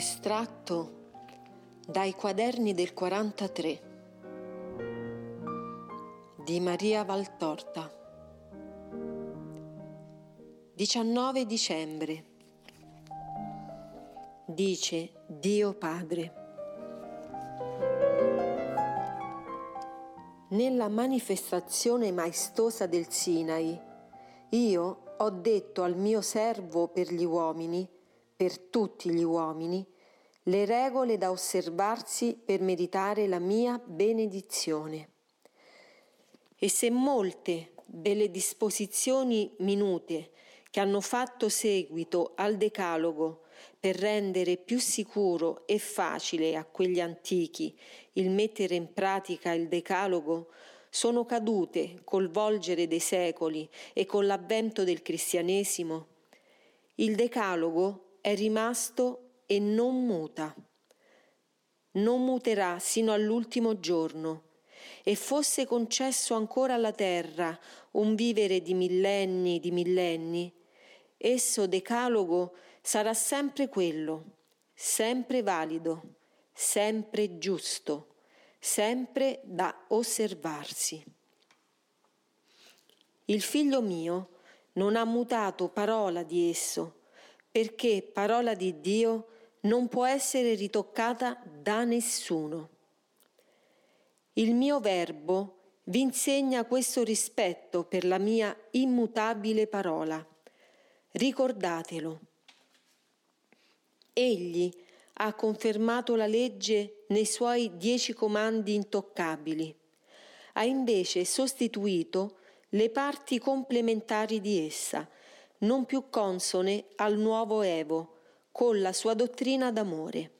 Estratto dai quaderni del 43 di Maria Valtorta. 19 dicembre. Dice Dio Padre. Nella manifestazione maestosa del Sinai io ho detto al mio servo per gli uomini per tutti gli uomini le regole da osservarsi per meritare la mia benedizione. E se molte delle disposizioni minute che hanno fatto seguito al decalogo per rendere più sicuro e facile a quegli antichi il mettere in pratica il decalogo, sono cadute col volgere dei secoli e con l'avvento del cristianesimo, il decalogo è rimasto e non muta. Non muterà sino all'ultimo giorno. E fosse concesso ancora alla terra un vivere di millenni di millenni, esso decalogo sarà sempre quello, sempre valido, sempre giusto, sempre da osservarsi. Il figlio mio non ha mutato parola di esso, perché parola di Dio non può essere ritoccata da nessuno. Il mio verbo vi insegna questo rispetto per la mia immutabile parola. Ricordatelo. Egli ha confermato la legge nei suoi dieci comandi intoccabili. Ha invece sostituito le parti complementari di essa, non più consone al nuovo Evo, con la sua dottrina d'amore.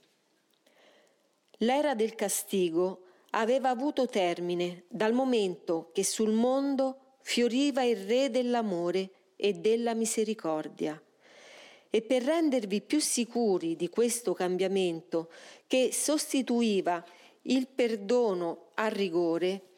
L'era del castigo aveva avuto termine dal momento che sul mondo fioriva il Re dell'amore e della misericordia. E per rendervi più sicuri di questo cambiamento che sostituiva il perdono al rigore,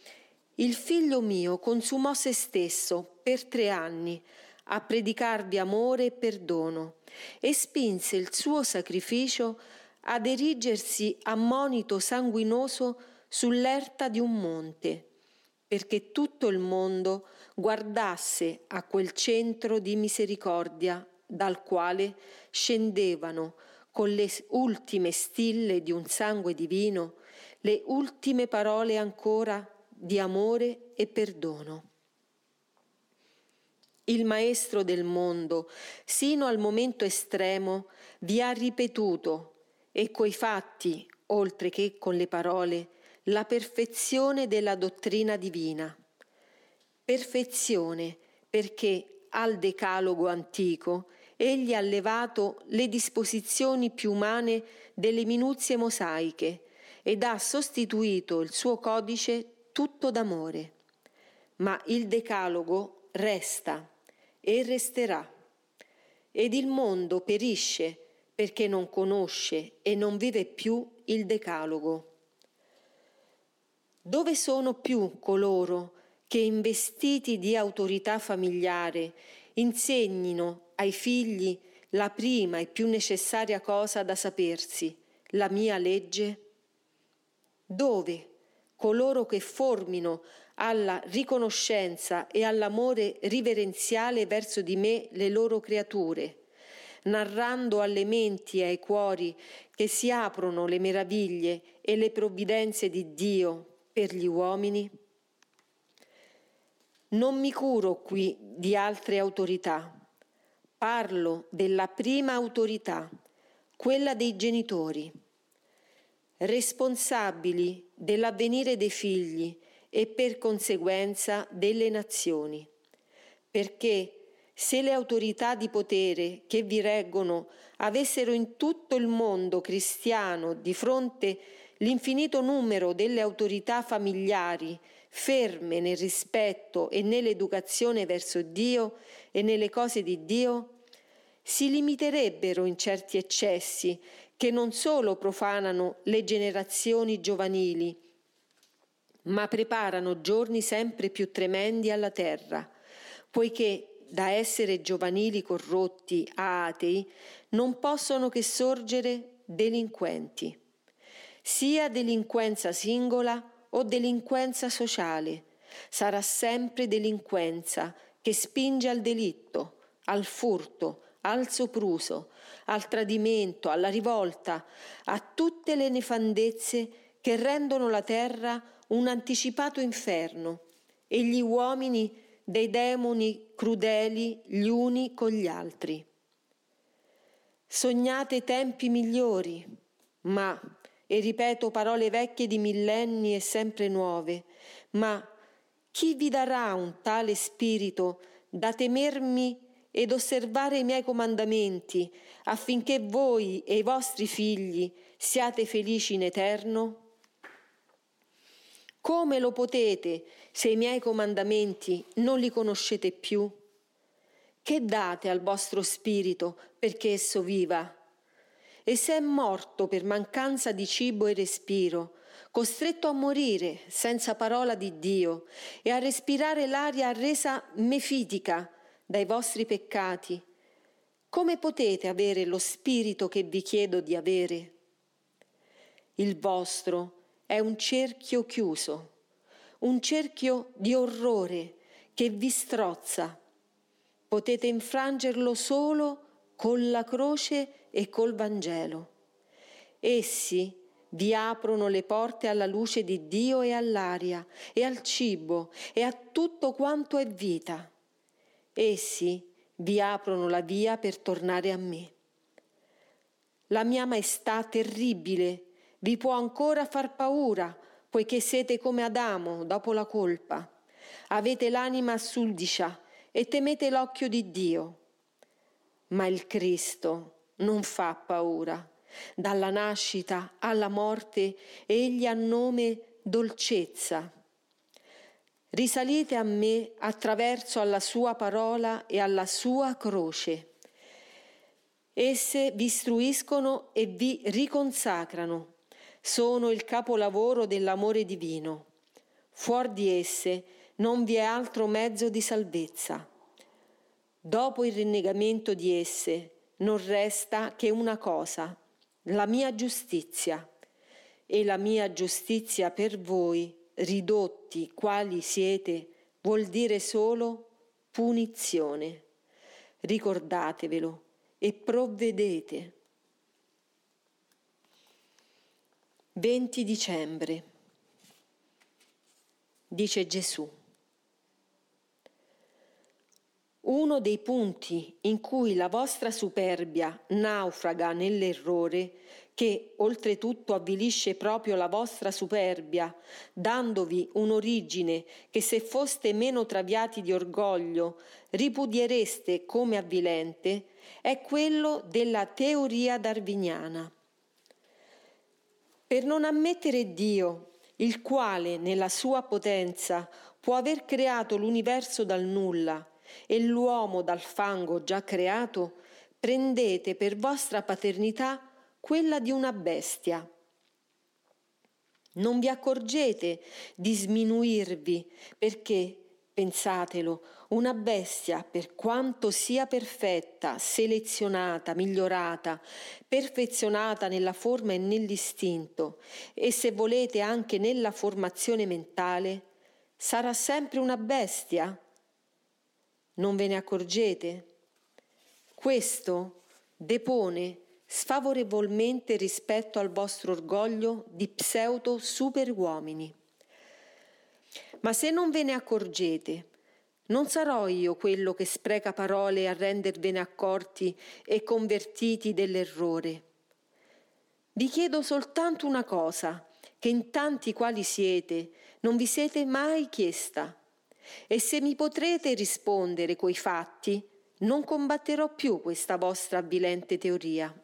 il figlio mio consumò se stesso per tre anni a predicarvi amore e perdono e spinse il suo sacrificio ad erigersi a monito sanguinoso sull'erta di un monte, perché tutto il mondo guardasse a quel centro di misericordia dal quale scendevano con le ultime stille di un sangue divino le ultime parole ancora di amore e perdono il Maestro del mondo, sino al momento estremo, vi ha ripetuto, e coi fatti, oltre che con le parole, la perfezione della dottrina divina. Perfezione perché al decalogo antico egli ha levato le disposizioni più umane delle minuzie mosaiche ed ha sostituito il suo codice tutto d'amore. Ma il decalogo resta e resterà. Ed il mondo perisce perché non conosce e non vive più il decalogo. Dove sono più coloro che investiti di autorità familiare insegnino ai figli la prima e più necessaria cosa da sapersi, la mia legge? Dove coloro che formino alla riconoscenza e all'amore riverenziale verso di me le loro creature, narrando alle menti e ai cuori che si aprono le meraviglie e le provvidenze di Dio per gli uomini? Non mi curo qui di altre autorità, parlo della prima autorità, quella dei genitori responsabili dell'avvenire dei figli e per conseguenza delle nazioni. Perché se le autorità di potere che vi reggono avessero in tutto il mondo cristiano di fronte l'infinito numero delle autorità familiari ferme nel rispetto e nell'educazione verso Dio e nelle cose di Dio, si limiterebbero in certi eccessi che non solo profanano le generazioni giovanili, ma preparano giorni sempre più tremendi alla terra, poiché da essere giovanili corrotti a atei non possono che sorgere delinquenti, sia delinquenza singola o delinquenza sociale, sarà sempre delinquenza che spinge al delitto, al furto, al sopruso, al tradimento, alla rivolta, a tutte le nefandezze che rendono la terra un anticipato inferno e gli uomini dei demoni crudeli gli uni con gli altri. Sognate tempi migliori, ma, e ripeto parole vecchie di millenni e sempre nuove, ma chi vi darà un tale spirito da temermi ed osservare i miei comandamenti, affinché voi e i vostri figli siate felici in eterno? Come lo potete se i miei comandamenti non li conoscete più? Che date al vostro spirito perché esso viva? E se è morto per mancanza di cibo e respiro, costretto a morire senza parola di Dio e a respirare l'aria resa mefitica, dai vostri peccati, come potete avere lo spirito che vi chiedo di avere? Il vostro è un cerchio chiuso, un cerchio di orrore che vi strozza. Potete infrangerlo solo con la croce e col Vangelo. Essi vi aprono le porte alla luce di Dio e all'aria e al cibo e a tutto quanto è vita. Essi vi aprono la via per tornare a me. La mia maestà terribile vi può ancora far paura, poiché siete come Adamo dopo la colpa. Avete l'anima sudicia e temete l'occhio di Dio. Ma il Cristo non fa paura. Dalla nascita alla morte egli ha nome dolcezza Risalite a me attraverso alla sua parola e alla sua croce. Esse vi istruiscono e vi riconsacrano. Sono il capolavoro dell'amore divino. Fuori di esse non vi è altro mezzo di salvezza. Dopo il rinnegamento di esse non resta che una cosa, la mia giustizia. E la mia giustizia per voi ridotti quali siete vuol dire solo punizione. Ricordatevelo e provvedete. 20 dicembre. Dice Gesù. Uno dei punti in cui la vostra superbia naufraga nell'errore che oltretutto avvilisce proprio la vostra superbia, dandovi un'origine che se foste meno traviati di orgoglio ripudiereste come avvilente, è quello della teoria darwiniana. Per non ammettere Dio, il quale nella sua potenza può aver creato l'universo dal nulla e l'uomo dal fango già creato, prendete per vostra paternità quella di una bestia. Non vi accorgete di sminuirvi perché, pensatelo, una bestia, per quanto sia perfetta, selezionata, migliorata, perfezionata nella forma e nell'istinto, e se volete anche nella formazione mentale, sarà sempre una bestia? Non ve ne accorgete? Questo depone sfavorevolmente rispetto al vostro orgoglio di pseudo superuomini. Ma se non ve ne accorgete, non sarò io quello che spreca parole a rendervene accorti e convertiti dell'errore. Vi chiedo soltanto una cosa, che in tanti quali siete non vi siete mai chiesta, e se mi potrete rispondere coi fatti, non combatterò più questa vostra avvilente teoria.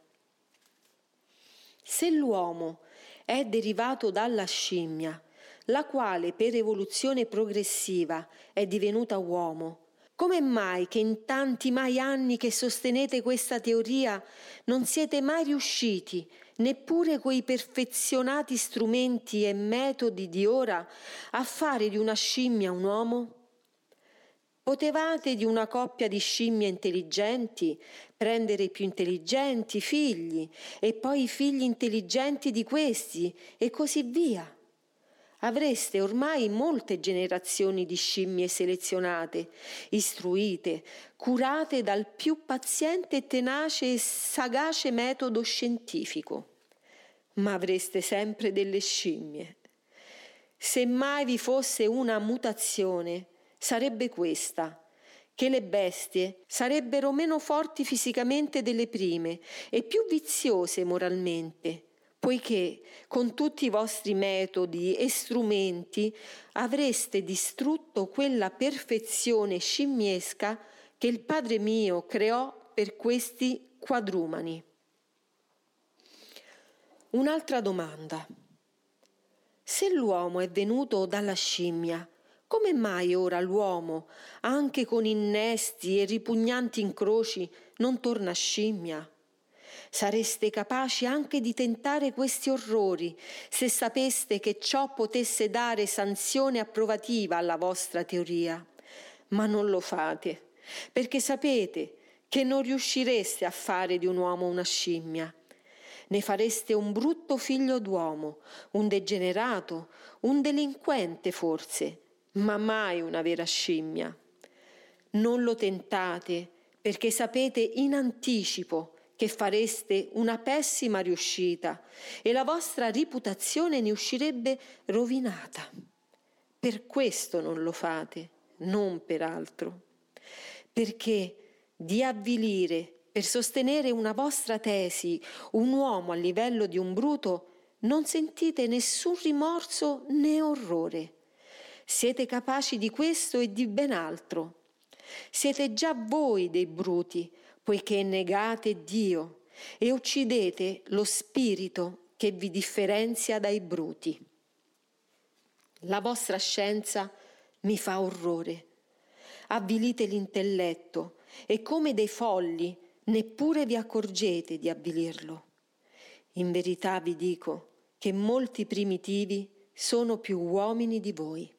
Se l'uomo è derivato dalla scimmia, la quale per evoluzione progressiva è divenuta uomo, come mai che in tanti mai anni che sostenete questa teoria non siete mai riusciti, neppure coi perfezionati strumenti e metodi di ora, a fare di una scimmia un uomo? Potevate di una coppia di scimmie intelligenti prendere i più intelligenti figli e poi i figli intelligenti di questi e così via. Avreste ormai molte generazioni di scimmie selezionate, istruite, curate dal più paziente, tenace e sagace metodo scientifico. Ma avreste sempre delle scimmie. Se mai vi fosse una mutazione, sarebbe questa che le bestie sarebbero meno forti fisicamente delle prime e più viziose moralmente, poiché con tutti i vostri metodi e strumenti avreste distrutto quella perfezione scimmiesca che il Padre mio creò per questi quadrumani. Un'altra domanda. Se l'uomo è venuto dalla scimmia, come mai ora l'uomo, anche con innesti e ripugnanti incroci, non torna scimmia? Sareste capaci anche di tentare questi orrori se sapeste che ciò potesse dare sanzione approvativa alla vostra teoria. Ma non lo fate, perché sapete che non riuscireste a fare di un uomo una scimmia. Ne fareste un brutto figlio d'uomo, un degenerato, un delinquente forse, ma mai una vera scimmia. Non lo tentate, perché sapete in anticipo che fareste una pessima riuscita e la vostra reputazione ne uscirebbe rovinata. Per questo non lo fate, non per altro. Perché di avvilire per sostenere una vostra tesi un uomo a livello di un bruto non sentite nessun rimorso né orrore. Siete capaci di questo e di ben altro. Siete già voi dei bruti, poiché negate Dio e uccidete lo spirito che vi differenzia dai bruti. La vostra scienza mi fa orrore. Avvilite l'intelletto e come dei folli neppure vi accorgete di avvilirlo. In verità vi dico che molti primitivi sono più uomini di voi.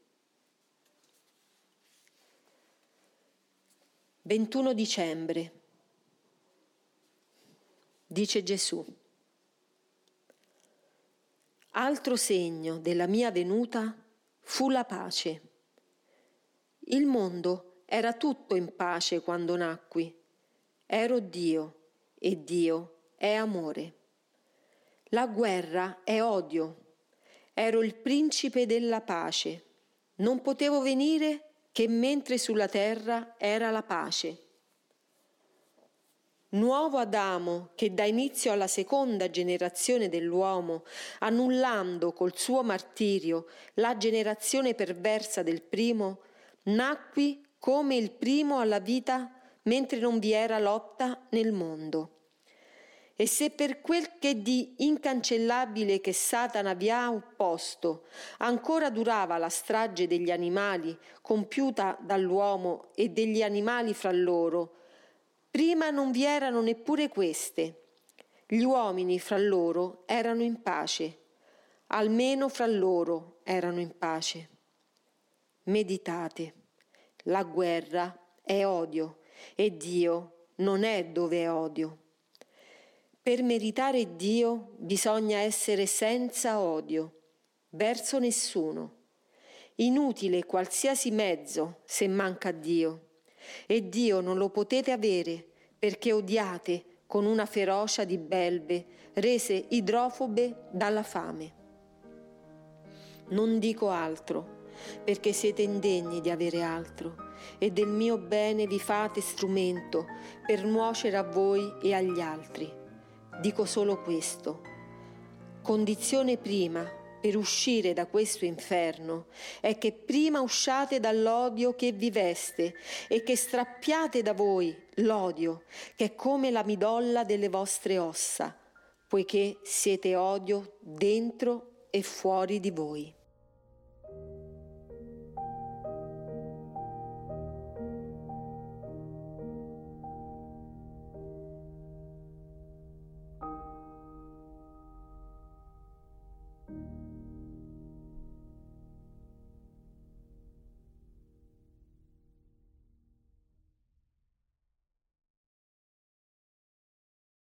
21 dicembre dice Gesù. Altro segno della mia venuta fu la pace. Il mondo era tutto in pace quando nacqui. Ero Dio e Dio è amore. La guerra è odio. Ero il principe della pace. Non potevo venire che mentre sulla terra era la pace nuovo Adamo che dà inizio alla seconda generazione dell'uomo, annullando col suo martirio la generazione perversa del primo, nacqui come il primo alla vita mentre non vi era lotta nel mondo. E se per quel che di incancellabile che Satana vi ha opposto ancora durava la strage degli animali compiuta dall'uomo e degli animali fra loro, Prima non vi erano neppure queste. Gli uomini fra loro erano in pace, almeno fra loro erano in pace. Meditate, la guerra è odio e Dio non è dove è odio. Per meritare Dio bisogna essere senza odio, verso nessuno. Inutile qualsiasi mezzo se manca Dio e Dio non lo potete avere perché odiate con una ferocia di belve rese idrofobe dalla fame. Non dico altro, perché siete indegni di avere altro, e del mio bene vi fate strumento per nuocere a voi e agli altri. Dico solo questo. Condizione prima per uscire da questo inferno è che prima usciate dall'odio che vi veste e che strappiate da voi l'odio che è come la midolla delle vostre ossa, poiché siete odio dentro e fuori di voi.